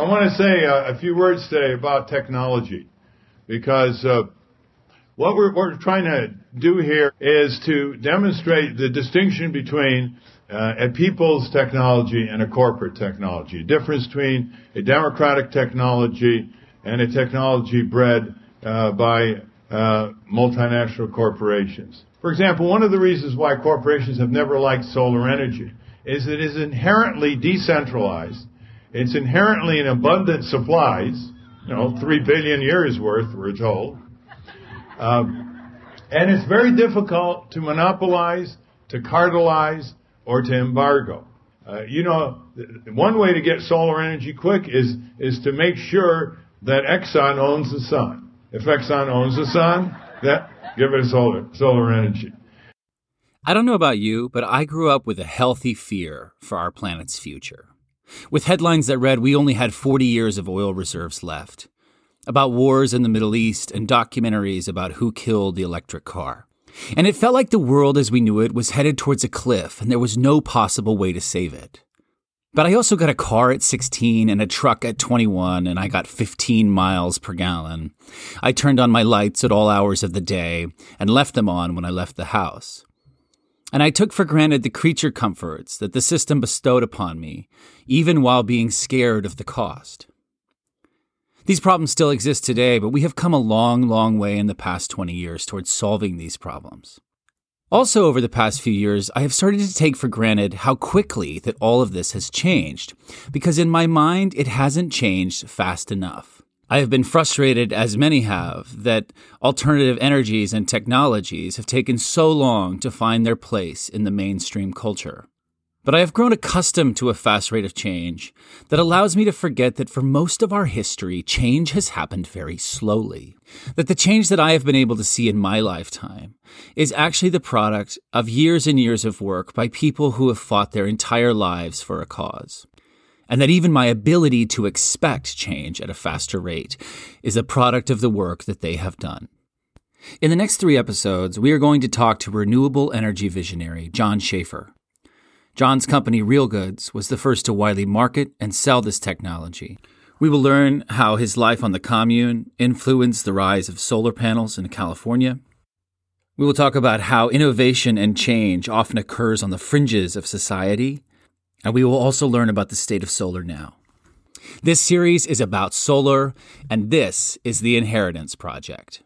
I want to say a, a few words today about technology because uh, what we're, we're, trying to do here is to demonstrate the distinction between uh, a people's technology and a corporate technology, difference between a democratic technology and a technology bred uh, by uh, multinational corporations. For example, one of the reasons why corporations have never liked solar energy is that it is inherently decentralized. It's inherently in abundant supplies, you know, three billion years worth, we're told. Um, and it's very difficult to monopolize, to cartelize, or to embargo. Uh, you know, one way to get solar energy quick is is to make sure that Exxon owns the sun. If Exxon owns the sun, that give it solar solar energy. I don't know about you, but I grew up with a healthy fear for our planet's future. With headlines that read we only had 40 years of oil reserves left, about wars in the Middle East, and documentaries about who killed the electric car. And it felt like the world as we knew it was headed towards a cliff and there was no possible way to save it. But I also got a car at 16 and a truck at 21, and I got 15 miles per gallon. I turned on my lights at all hours of the day and left them on when I left the house. And I took for granted the creature comforts that the system bestowed upon me, even while being scared of the cost. These problems still exist today, but we have come a long, long way in the past 20 years towards solving these problems. Also, over the past few years, I have started to take for granted how quickly that all of this has changed, because in my mind, it hasn't changed fast enough. I have been frustrated, as many have, that alternative energies and technologies have taken so long to find their place in the mainstream culture. But I have grown accustomed to a fast rate of change that allows me to forget that for most of our history, change has happened very slowly. That the change that I have been able to see in my lifetime is actually the product of years and years of work by people who have fought their entire lives for a cause. And that even my ability to expect change at a faster rate is a product of the work that they have done. In the next three episodes, we are going to talk to renewable energy visionary John Schaeffer John's company, Real Goods, was the first to widely market and sell this technology. We will learn how his life on the commune influenced the rise of solar panels in California. We will talk about how innovation and change often occurs on the fringes of society. And we will also learn about the state of solar now. This series is about solar, and this is the Inheritance Project.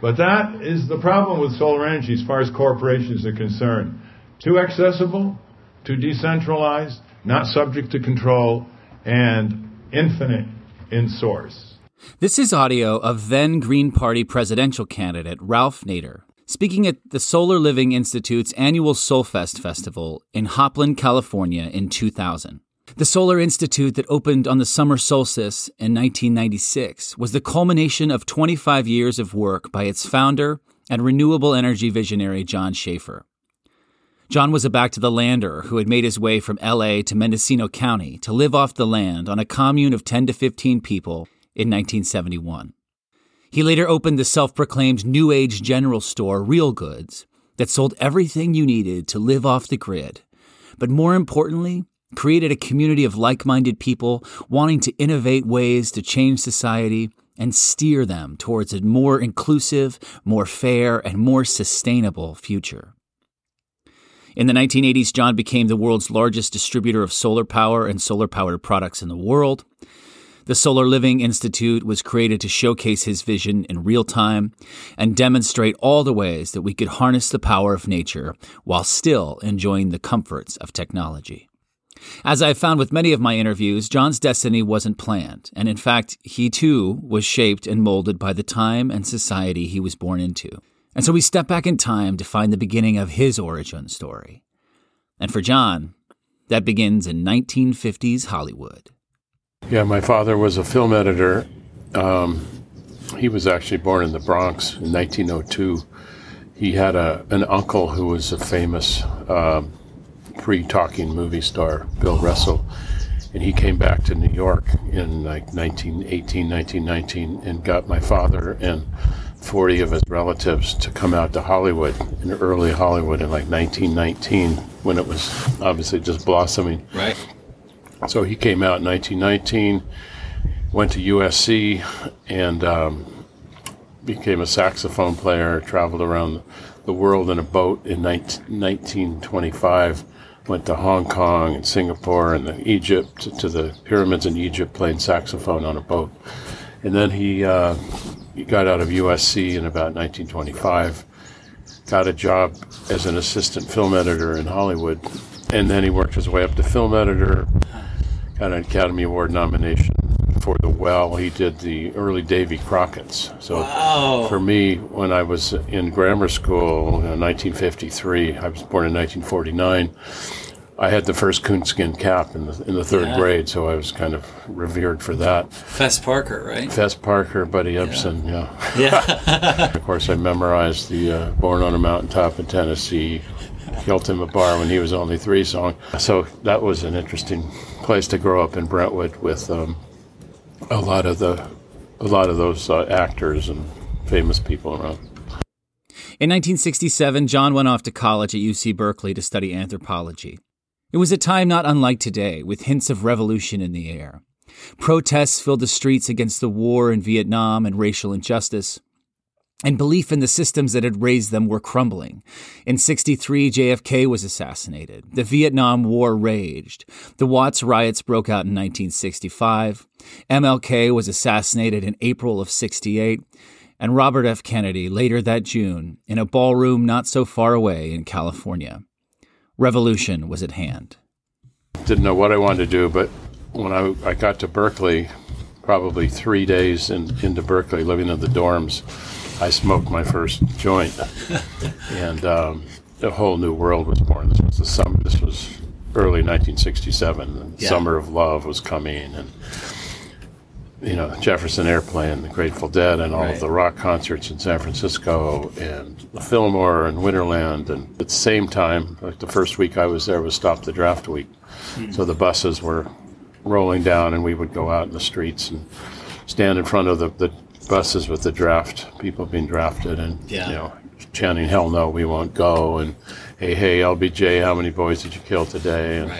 But that is the problem with solar energy as far as corporations are concerned. Too accessible, too decentralized, not subject to control, and infinite in source. This is audio of then Green Party presidential candidate Ralph Nader speaking at the Solar Living Institute's annual Solfest Festival in Hopland, California in 2000. The Solar Institute that opened on the summer solstice in 1996 was the culmination of 25 years of work by its founder and renewable energy visionary John Schaeffer. John was a back to the lander who had made his way from LA to Mendocino County to live off the land on a commune of 10 to 15 people in 1971. He later opened the self proclaimed New Age general store Real Goods that sold everything you needed to live off the grid, but more importantly, created a community of like minded people wanting to innovate ways to change society and steer them towards a more inclusive, more fair, and more sustainable future. In the 1980s, John became the world's largest distributor of solar power and solar powered products in the world. The Solar Living Institute was created to showcase his vision in real time and demonstrate all the ways that we could harness the power of nature while still enjoying the comforts of technology. As I've found with many of my interviews, John's destiny wasn't planned, and in fact, he too was shaped and molded by the time and society he was born into. And so we step back in time to find the beginning of his origin story. And for John, that begins in 1950s Hollywood. Yeah, my father was a film editor. Um, he was actually born in the Bronx in 1902. He had a, an uncle who was a famous um, pre-talking movie star, Bill Russell, and he came back to New York in like 1918, 1919, and got my father and 40 of his relatives to come out to Hollywood in early Hollywood in like 1919 when it was obviously just blossoming. Right. So he came out in 1919, went to USC, and um, became a saxophone player, traveled around the world in a boat in 19, 1925 went to Hong Kong and Singapore and Egypt to the pyramids in Egypt playing saxophone on a boat. And then he, uh, he got out of USC in about 1925, got a job as an assistant film editor in Hollywood, and then he worked his way up to film editor, got an Academy Award nomination for The Well. He did the early Davy Crockett's. So Wow. for me, when I was in grammar school in 1953, I was born in 1949. I had the first coonskin cap in the in the third Yeah. grade, so I was kind of revered for that. Fess Parker, right? Fess Parker, Buddy Ebsen, yeah. Yeah. Of course, I memorized the uh, "Born on a Mountaintop in Tennessee," "Killed Him a Bar" when he was only three song. So that was an interesting place to grow up in Brentwood with um, a lot of the a lot of those uh, actors and famous people around. In 1967, John went off to college at UC Berkeley to study anthropology. It was a time not unlike today, with hints of revolution in the air. Protests filled the streets against the war in Vietnam and racial injustice. And belief in the systems that had raised them were crumbling. In 63, JFK was assassinated. The Vietnam War raged. The Watts riots broke out in 1965. MLK was assassinated in April of 68 and Robert F. Kennedy later that June in a ballroom not so far away in California. Revolution was at hand. Didn't know what I wanted to do, but when I, I got to Berkeley, probably three days in, into Berkeley, living in the dorms, I smoked my first joint, and um, a whole new world was born. This was the summer. This was early 1967. The Yeah. summer of love was coming, and you know Jefferson Airplane, the Grateful Dead, and all Right. of the rock concerts in San Francisco, and the Fillmore and Winterland. And at the same time, like the first week I was there was Stop the Draft Week, so the buses were rolling down, and we would go out in the streets and stand in front of the, the buses with the draft people being drafted, and Yeah. you know chanting "Hell no, we won't go," and "Hey, hey, LBJ, how many boys did you kill today?" And,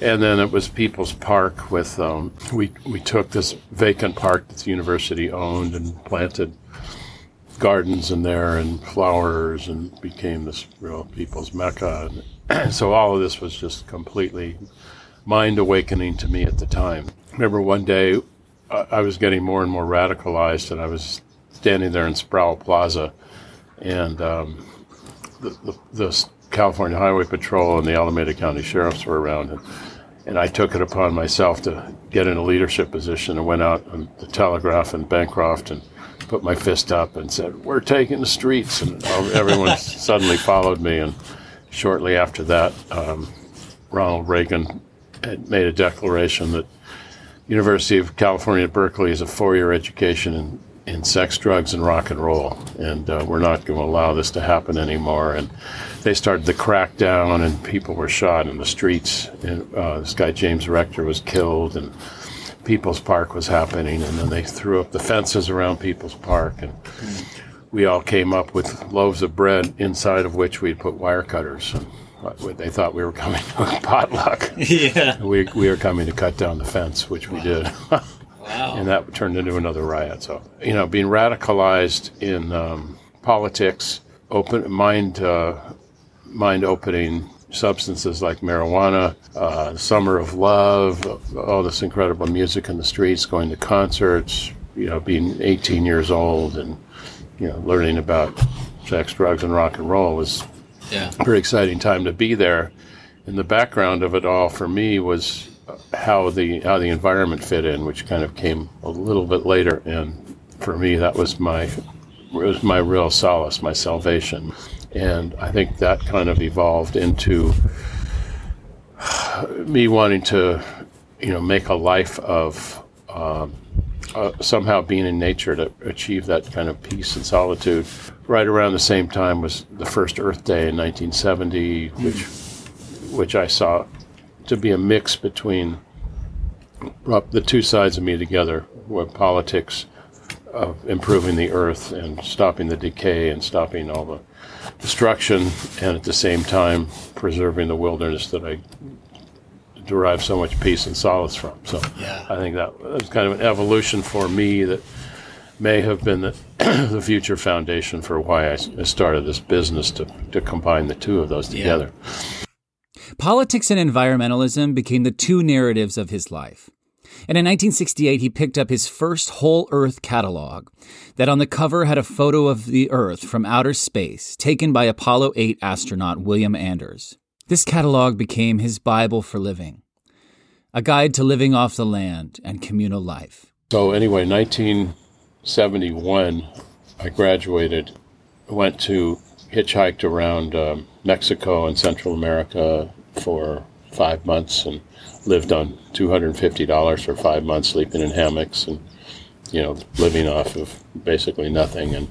and then it was People's Park with um, we we took this vacant park that the university owned and planted gardens in there and flowers and became this real people's mecca. And so all of this was just completely mind awakening to me at the time. remember one day I, I was getting more and more radicalized, and I was standing there in Sproul Plaza, and um, the, the, the California Highway Patrol and the Alameda County Sheriffs were around, and, and I took it upon myself to get in a leadership position and went out on the Telegraph and Bancroft and put my fist up and said, "We're taking the streets," and everyone suddenly followed me. And shortly after that, um, Ronald Reagan had made a declaration that University of California at Berkeley is a four-year education in, in sex, drugs, and rock and roll, and uh, we're not going to allow this to happen anymore. And they started the crackdown, and people were shot in the streets. And uh, this guy James Rector was killed, and People's Park was happening, and then they threw up the fences around People's Park, and we all came up with loaves of bread inside of which we'd put wire cutters. And what- they thought we were coming to a potluck. Yeah. We, we were coming to cut down the fence, which we did. Wow. and that turned into another riot. So, you know, being radicalized in um, politics, open mind, uh, mind opening substances like marijuana, uh, Summer of Love, all this incredible music in the streets, going to concerts, you know, being 18 years old and, you know, learning about sex, drugs, and rock and roll was Yeah. very exciting time to be there. And the background of it all for me was how the how the environment fit in, which kind of came a little bit later. And for me, that was my was my real solace, my salvation. And I think that kind of evolved into me wanting to, you know, make a life of um, uh, somehow being in nature to achieve that kind of peace and solitude. Right around the same time was the first Earth Day in 1970, which which I saw to be a mix between brought the two sides of me together, where politics of improving the earth and stopping the decay and stopping all the destruction, and at the same time preserving the wilderness that I derive so much peace and solace from. So Yeah. I think that was kind of an evolution for me that may have been the, the future foundation for why I started this business to, to combine the two of those together. Politics and environmentalism became the two narratives of his life. And in 1968, he picked up his first whole Earth catalog that on the cover had a photo of the Earth from outer space taken by Apollo 8 astronaut William Anders. This catalog became his Bible for living, a guide to living off the land and communal life. So anyway, 1971, I graduated, went to hitchhiked around um, Mexico and Central America for five months and lived on $250 for five months, sleeping in hammocks and you know living off of basically nothing and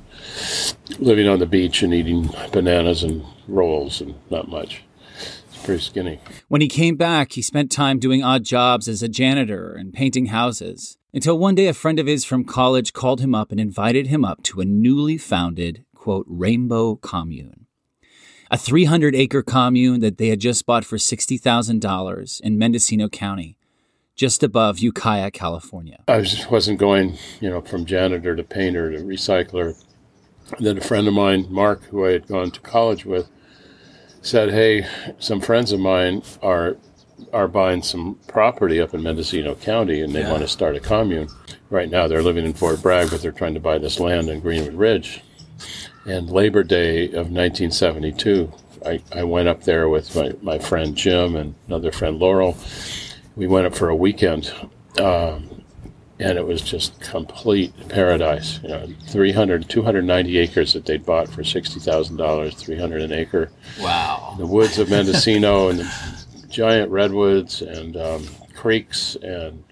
living on the beach and eating bananas and rolls and not much. Pretty skinny. When he came back, he spent time doing odd jobs as a janitor and painting houses. Until one day, a friend of his from college called him up and invited him up to a newly founded, quote, Rainbow Commune. A 300 acre commune that they had just bought for $60,000 in Mendocino County, just above Ukiah, California. I just wasn't going, you know, from janitor to painter to recycler. And then a friend of mine, Mark, who I had gone to college with, said, "Hey, some friends of mine are are buying some property up in Mendocino County, and they want to start a commune. Right now, they're living in Fort Bragg, but they're trying to buy this land in Greenwood Ridge." And Labor Day of 1972, I, I went up there with my, my friend Jim and another friend Laurel. We went up for a weekend. Um, and it was just complete paradise. You know, 300, 290 acres that they'd bought for $60,000, 300 an acre. Wow. The woods of Mendocino and the giant redwoods and um, creeks and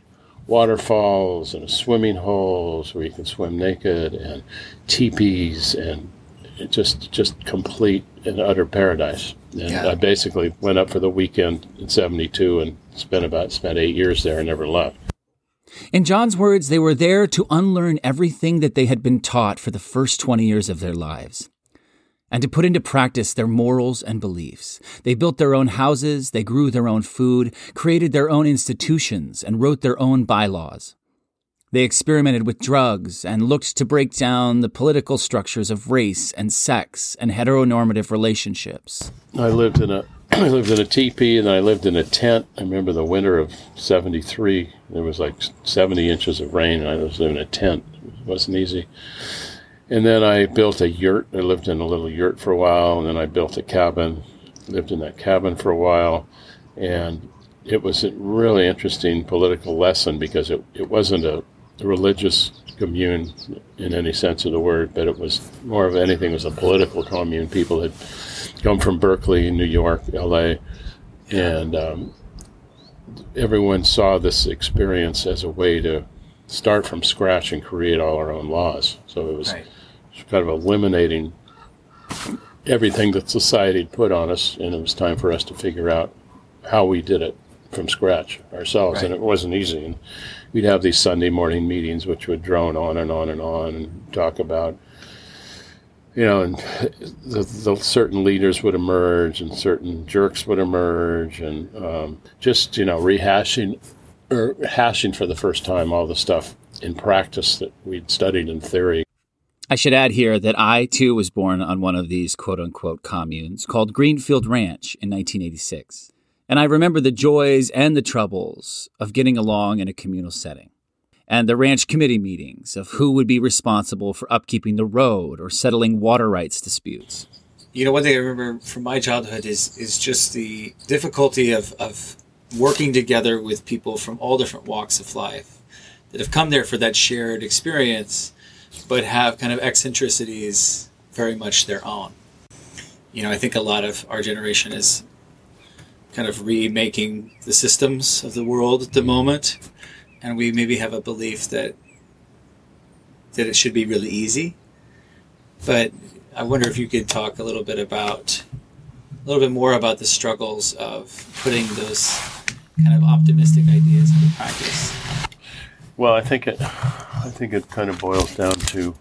waterfalls and swimming holes where you can swim naked and teepees and it just just complete and utter paradise. And Yeah. I basically went up for the weekend in '72 and spent about spent eight years there and never left. In John's words, they were there to unlearn everything that they had been taught for the first 20 years of their lives and to put into practice their morals and beliefs. They built their own houses, they grew their own food, created their own institutions, and wrote their own bylaws. They experimented with drugs and looked to break down the political structures of race and sex and heteronormative relationships. I lived in a I lived in a teepee and I lived in a tent. I remember the winter of '73. There was like 70 inches of rain, and I was living in a tent. It wasn't easy. And then I built a yurt. I lived in a little yurt for a while, and then I built a cabin. Lived in that cabin for a while, and it was a really interesting political lesson because it, it wasn't a religious commune in any sense of the word, but it was more of anything. It was a political commune. People had come from Berkeley, New York, L.A., and um, everyone saw this experience as a way to start from scratch and create all our own laws. So it was kind of eliminating everything that society had put on us, and it was time for us to figure out how we did it from scratch ourselves. And it wasn't easy. And we'd have these Sunday morning meetings, which would drone on and on and on, and talk about you know, and the, the certain leaders would emerge, and certain jerks would emerge, and um, just you know, rehashing or hashing for the first time all the stuff in practice that we'd studied in theory. I should add here that I too was born on one of these quote unquote communes called Greenfield Ranch in 1986. And I remember the joys and the troubles of getting along in a communal setting. And the ranch committee meetings of who would be responsible for upkeeping the road or settling water rights disputes. You know, one thing I remember from my childhood is is just the difficulty of, of working together with people from all different walks of life that have come there for that shared experience, but have kind of eccentricities very much their own. You know, I think a lot of our generation is kind of remaking the systems of the world at the moment, and we maybe have a belief that that it should be really easy. But I wonder if you could talk a little bit about a little bit more about the struggles of putting those kind of optimistic ideas into practice. Well, I think it, I think it kind of boils down to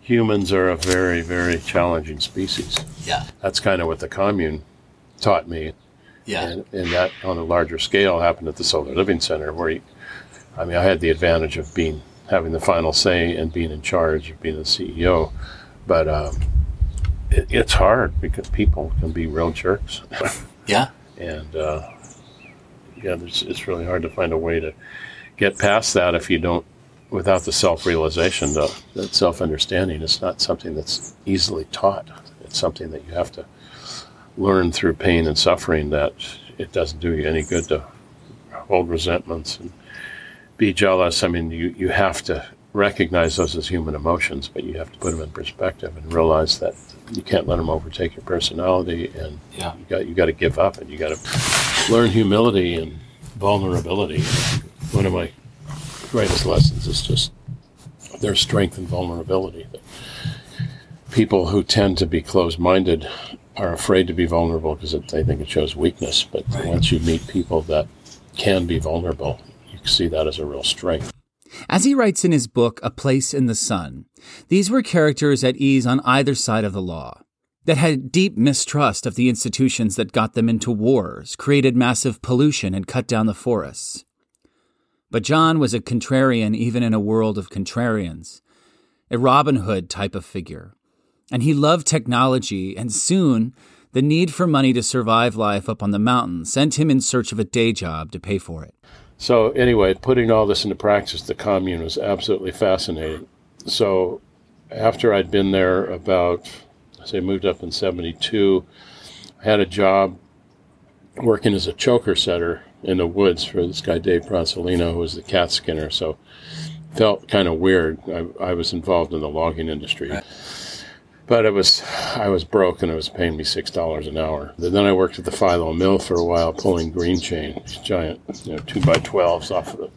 humans are a very, very challenging species. Yeah. That's kind of what the commune taught me. Yeah. And, and that on a larger scale happened at the Solar Living Center, where you, I mean, I had the advantage of being having the final say and being in charge of being the CEO, but um, it, it's hard because people can be real jerks, yeah. and uh, yeah, there's, it's really hard to find a way to get past that if you don't, without the self-realization, the, that self-understanding is not something that's easily taught. It's something that you have to learn through pain and suffering. That it doesn't do you any good to hold resentments and be jealous. I mean, you, you have to recognize those as human emotions, but you have to put them in perspective and realize that you can't let them overtake your personality, and Yeah. you got you got to give up, and you got to learn humility and vulnerability. One of my greatest lessons is just their strength and vulnerability. People who tend to be closed-minded are afraid to be vulnerable because they think it shows weakness. But Right. once you meet people that can be vulnerable, you see that as a real strength. As he writes in his book, A Place in the Sun, these were characters at ease on either side of the law, that had deep mistrust of the institutions that got them into wars, created massive pollution, and cut down the forests. But John was a contrarian even in a world of contrarians, a Robin Hood type of figure. And he loved technology, and soon the need for money to survive life up on the mountain sent him in search of a day job to pay for it. So anyway, putting all this into practice, the commune was absolutely fascinating. So after I'd been there about, I say, moved up in '72, I had a job working as a choker setter in the woods for this guy Dave Bronsolino, who was the cat skinner. So felt kind of weird. I, I was involved in the logging industry. But it was, I was broke and it was paying me six dollars an hour. And Then I worked at the Philo Mill for a while, pulling green chain, giant, you know, two by twelves off of the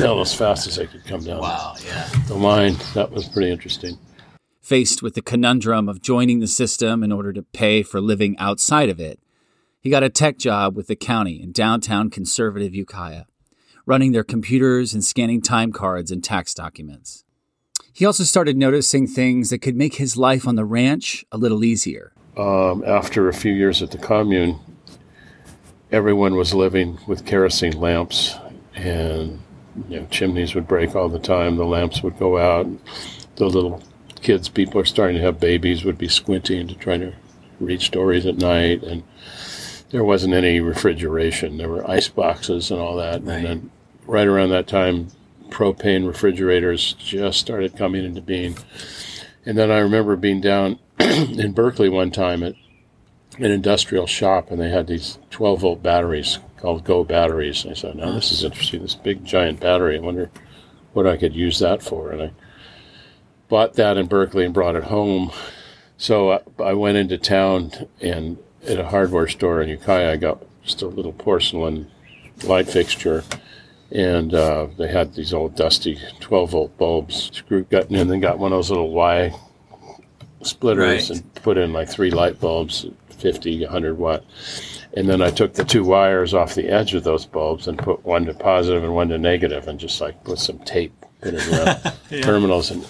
mill as fast as I could come down Wow. Yeah. the line. That was pretty interesting. Faced with the conundrum of joining the system in order to pay for living outside of it, he got a tech job with the county in downtown conservative Ukiah, running their computers and scanning time cards and tax documents. He also started noticing things that could make his life on the ranch a little easier. Um, after a few years at the commune, everyone was living with kerosene lamps, and you know, chimneys would break all the time. The lamps would go out. The little kids, people are starting to have babies, would be squinting to try to read stories at night, and there wasn't any refrigeration. There were ice boxes and all that, Right. and then right around that time, propane refrigerators just started coming into being. And then I remember being down in Berkeley one time at an industrial shop, and they had these 12 volt batteries called Go batteries. And I said, "Now this is interesting. This big giant battery. I wonder what I could use that for." And I bought that in Berkeley and brought it home. So I, I went into town and at a hardware store in Ukiah, I got just a little porcelain light fixture. And uh, they had these old dusty 12 volt bulbs. Screw got and then got one of those little Y splitters Right. and put in like three light bulbs, 50, 100 watt. And then I took the two wires off the edge of those bulbs and put one to positive and one to negative and just like put some tape it around terminals. And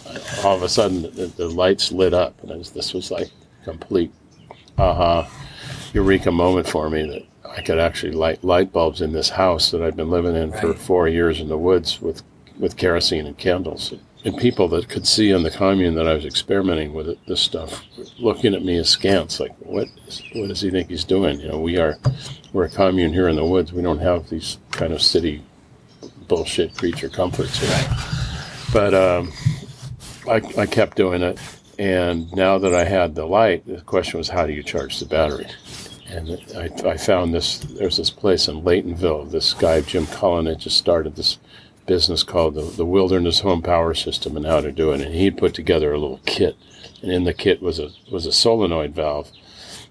all of a sudden the, the lights lit up. And was, this was like complete aha eureka moment for me that I could actually light light bulbs in this house that I'd been living in for four years in the woods with, with kerosene and candles. And people that could see in the commune that I was experimenting with it, this stuff, looking at me askance, like, what, is, what does he think he's doing? You know, we are, we're a commune here in the woods. We don't have these kind of city bullshit creature comforts here. But um, I, I kept doing it. And now that I had the light, the question was, how do you charge the battery? And I, I found this, there's this place in Laytonville. This guy, Jim Cullen, had just started this business called the, the Wilderness Home Power System and how to do it. And he'd put together a little kit. And in the kit was a, was a solenoid valve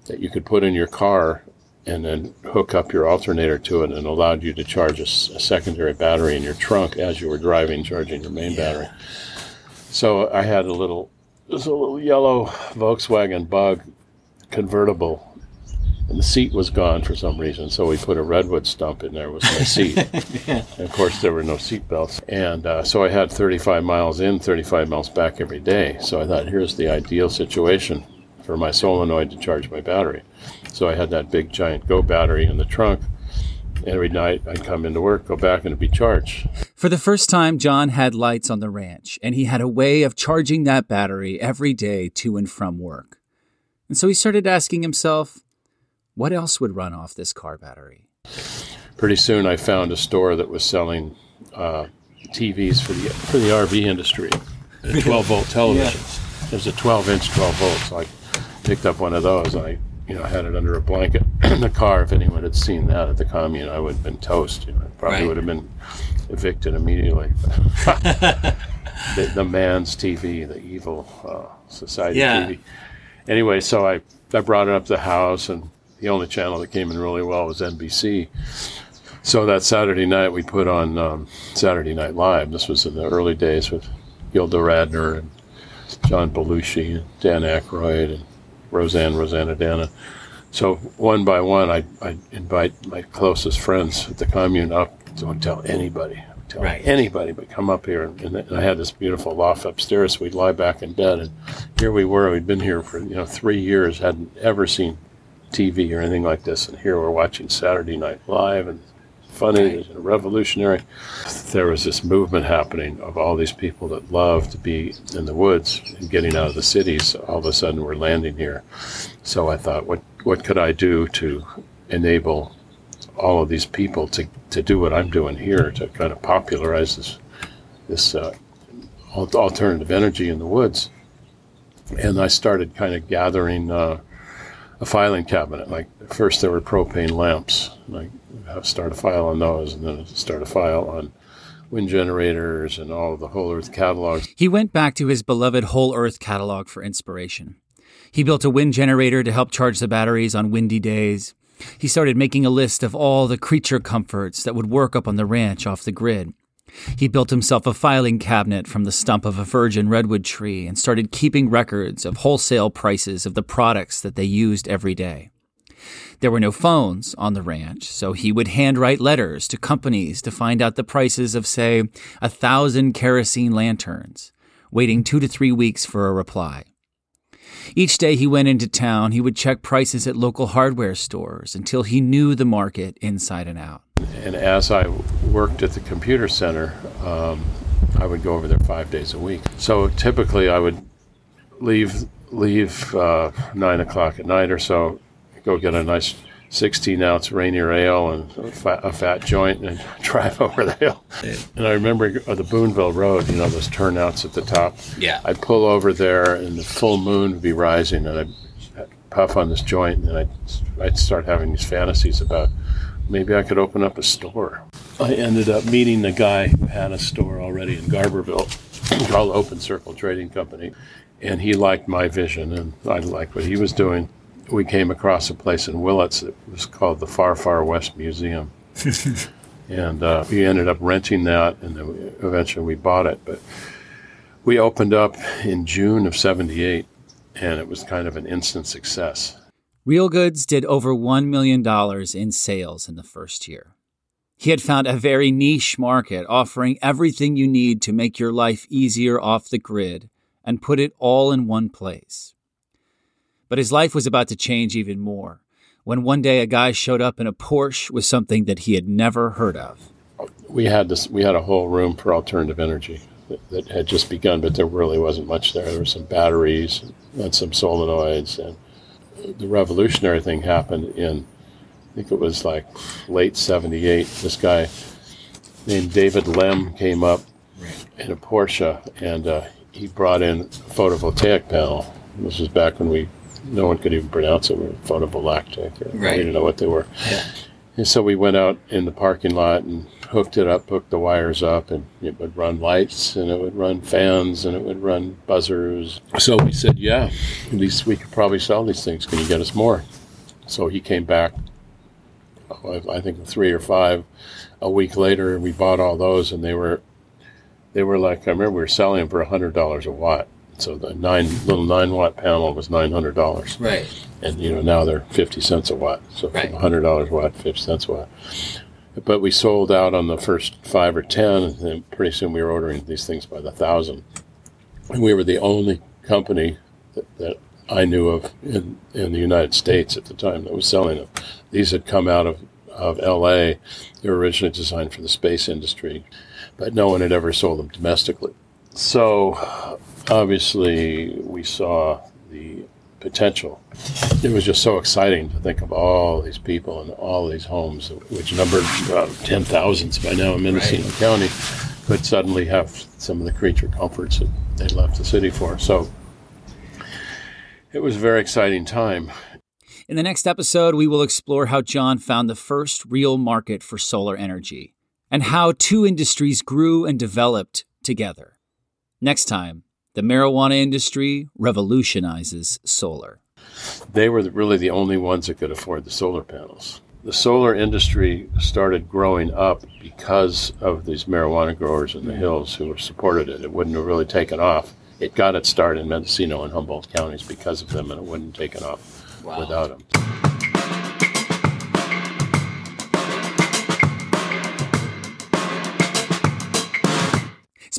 that you could put in your car and then hook up your alternator to it and allowed you to charge a secondary battery in your trunk as you were driving, charging your main battery. So I had a little, this a little yellow Volkswagen Bug convertible and the seat was gone for some reason. So we put a redwood stump in there with my seat. yeah. And of course, there were no seat belts, and uh, so I had 35 miles in, 35 miles back every day. So I thought, here's the ideal situation for my solenoid to charge my battery. So I had that big giant Go battery in the trunk. Every night I'd come into work, go back, and it'd be charged. For the first time, John had lights on the ranch, and he had a way of charging that battery every day to and from work. And so he started asking himself, what else would run off this car battery? Pretty soon, I found a store that was selling uh, TVs for the for the RV industry, 12 volt televisions. Yeah. There's a 12 inch 12 volts. So I picked up one of those. I you know had it under a blanket in the car. If anyone had seen that at the commune, I would have been toast. You know, I probably right. would have been evicted immediately. the, the, man's TV, the evil uh, society yeah. TV. Anyway, so I I brought it up to the house and the only channel that came in really well was NBC. So that Saturday night, we put on um, Saturday Night Live. This was in the early days with Gilda Radner and John Belushi and Dan Aykroyd and Roseanne Roseannadanna. So one by one, I I invite my closest friends at the commune up. Don't tell anybody. Tell right. anybody, but come up here. And, and I had this beautiful loft upstairs. We'd lie back in bed, and here we were. We'd been here for you know three years. Hadn't ever seen TV or anything like this. And here we're watching Saturday Night Live and funny right. and revolutionary. There was this movement happening of all these people that love to be in the woods and getting out of the cities. All of a sudden, we're landing here. So I thought, what what could I do to enable all of these people to, to do what I'm doing here to kind of popularize this this uh, alternative energy in the woods? And I started kind of gathering. Uh, a filing cabinet. Like first there were propane lamps. Like start a file on those, and then start a file on wind generators and all of the whole Earth catalogs. He went back to his beloved Whole Earth catalog for inspiration. He built a wind generator to help charge the batteries on windy days. He started making a list of all the creature comforts that would work up on the ranch off the grid. He built himself a filing cabinet from the stump of a virgin redwood tree and started keeping records of wholesale prices of the products that they used every day. There were no phones on the ranch, so he would handwrite letters to companies to find out the prices of, say, a thousand kerosene lanterns, waiting two to three weeks for a reply. Each day he went into town, he would check prices at local hardware stores until he knew the market inside and out. And as I worked at the computer center, um, I would go over there five days a week. So typically, I would leave leave uh, nine o'clock at night or so, go get a nice 16 ounce Rainier Ale and a fat, a fat, joint and drive over the hill. And I remember the Boonville Road, you know, those turnouts at the top. Yeah. I'd pull over there and the full moon would be rising and I'd puff on this joint and I'd, I'd start having these fantasies about maybe I could open up a store. I ended up meeting the guy who had a store already in Garberville called Open Circle Trading Company. And he liked my vision and I liked what he was doing. We came across a place in Willits that was called the Far Far West Museum. and uh, we ended up renting that and then we, eventually we bought it. But we opened up in June of 78 and it was kind of an instant success. Real Goods did over $1 million in sales in the first year. He had found a very niche market offering everything you need to make your life easier off the grid and put it all in one place. But his life was about to change even more when one day a guy showed up in a Porsche with something that he had never heard of. We had this we had a whole room for alternative energy that, that had just begun, but there really wasn't much there. There were some batteries and some solenoids and the revolutionary thing happened in, I think it was like late 78. This guy named David Lem came up in a Porsche and uh, he brought in a photovoltaic panel. This was back when we, no one could even pronounce it, photovoltaic. Right. I didn't know what they were. Yeah. And so we went out in the parking lot and hooked it up, hooked the wires up, and it would run lights and it would run fans and it would run buzzers. So we said, yeah, at least we could probably sell these things. Can you get us more? So he came back, oh, I think three or five a week later, and we bought all those, and they were they were like I remember we were selling them for hundred dollars a watt. So the nine little nine watt panel was nine hundred dollars, Right. and you know now they're fifty cents a watt. So Right. hundred dollars a watt, fifty cents a watt. But we sold out on the first five or ten, and pretty soon we were ordering these things by the thousand. And we were the only company that, that I knew of in, in the United States at the time that was selling them. These had come out of, of LA. They were originally designed for the space industry, but no one had ever sold them domestically. So obviously, we saw the potential. It was just so exciting to think of all these people and all these homes, which numbered uh, 10 thousands by now in Mendocino County, could suddenly have some of the creature comforts that they left the city for. So it was a very exciting time. In the next episode, we will explore how John found the first real market for solar energy and how two industries grew and developed together. Next time, the marijuana industry revolutionizes solar. They were really the only ones that could afford the solar panels. The solar industry started growing up because of these marijuana growers in the hills who supported it. It wouldn't have really taken off. It got its start in Mendocino and Humboldt counties because of them, and it wouldn't have taken off Wow. without them.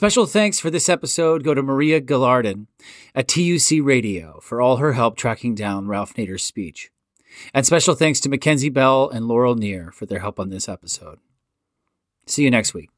Special thanks for this episode go to Maria Gilardin at TUC Radio for all her help tracking down Ralph Nader's speech. And special thanks to Mackenzie Bell and Laurel Near for their help on this episode. See you next week.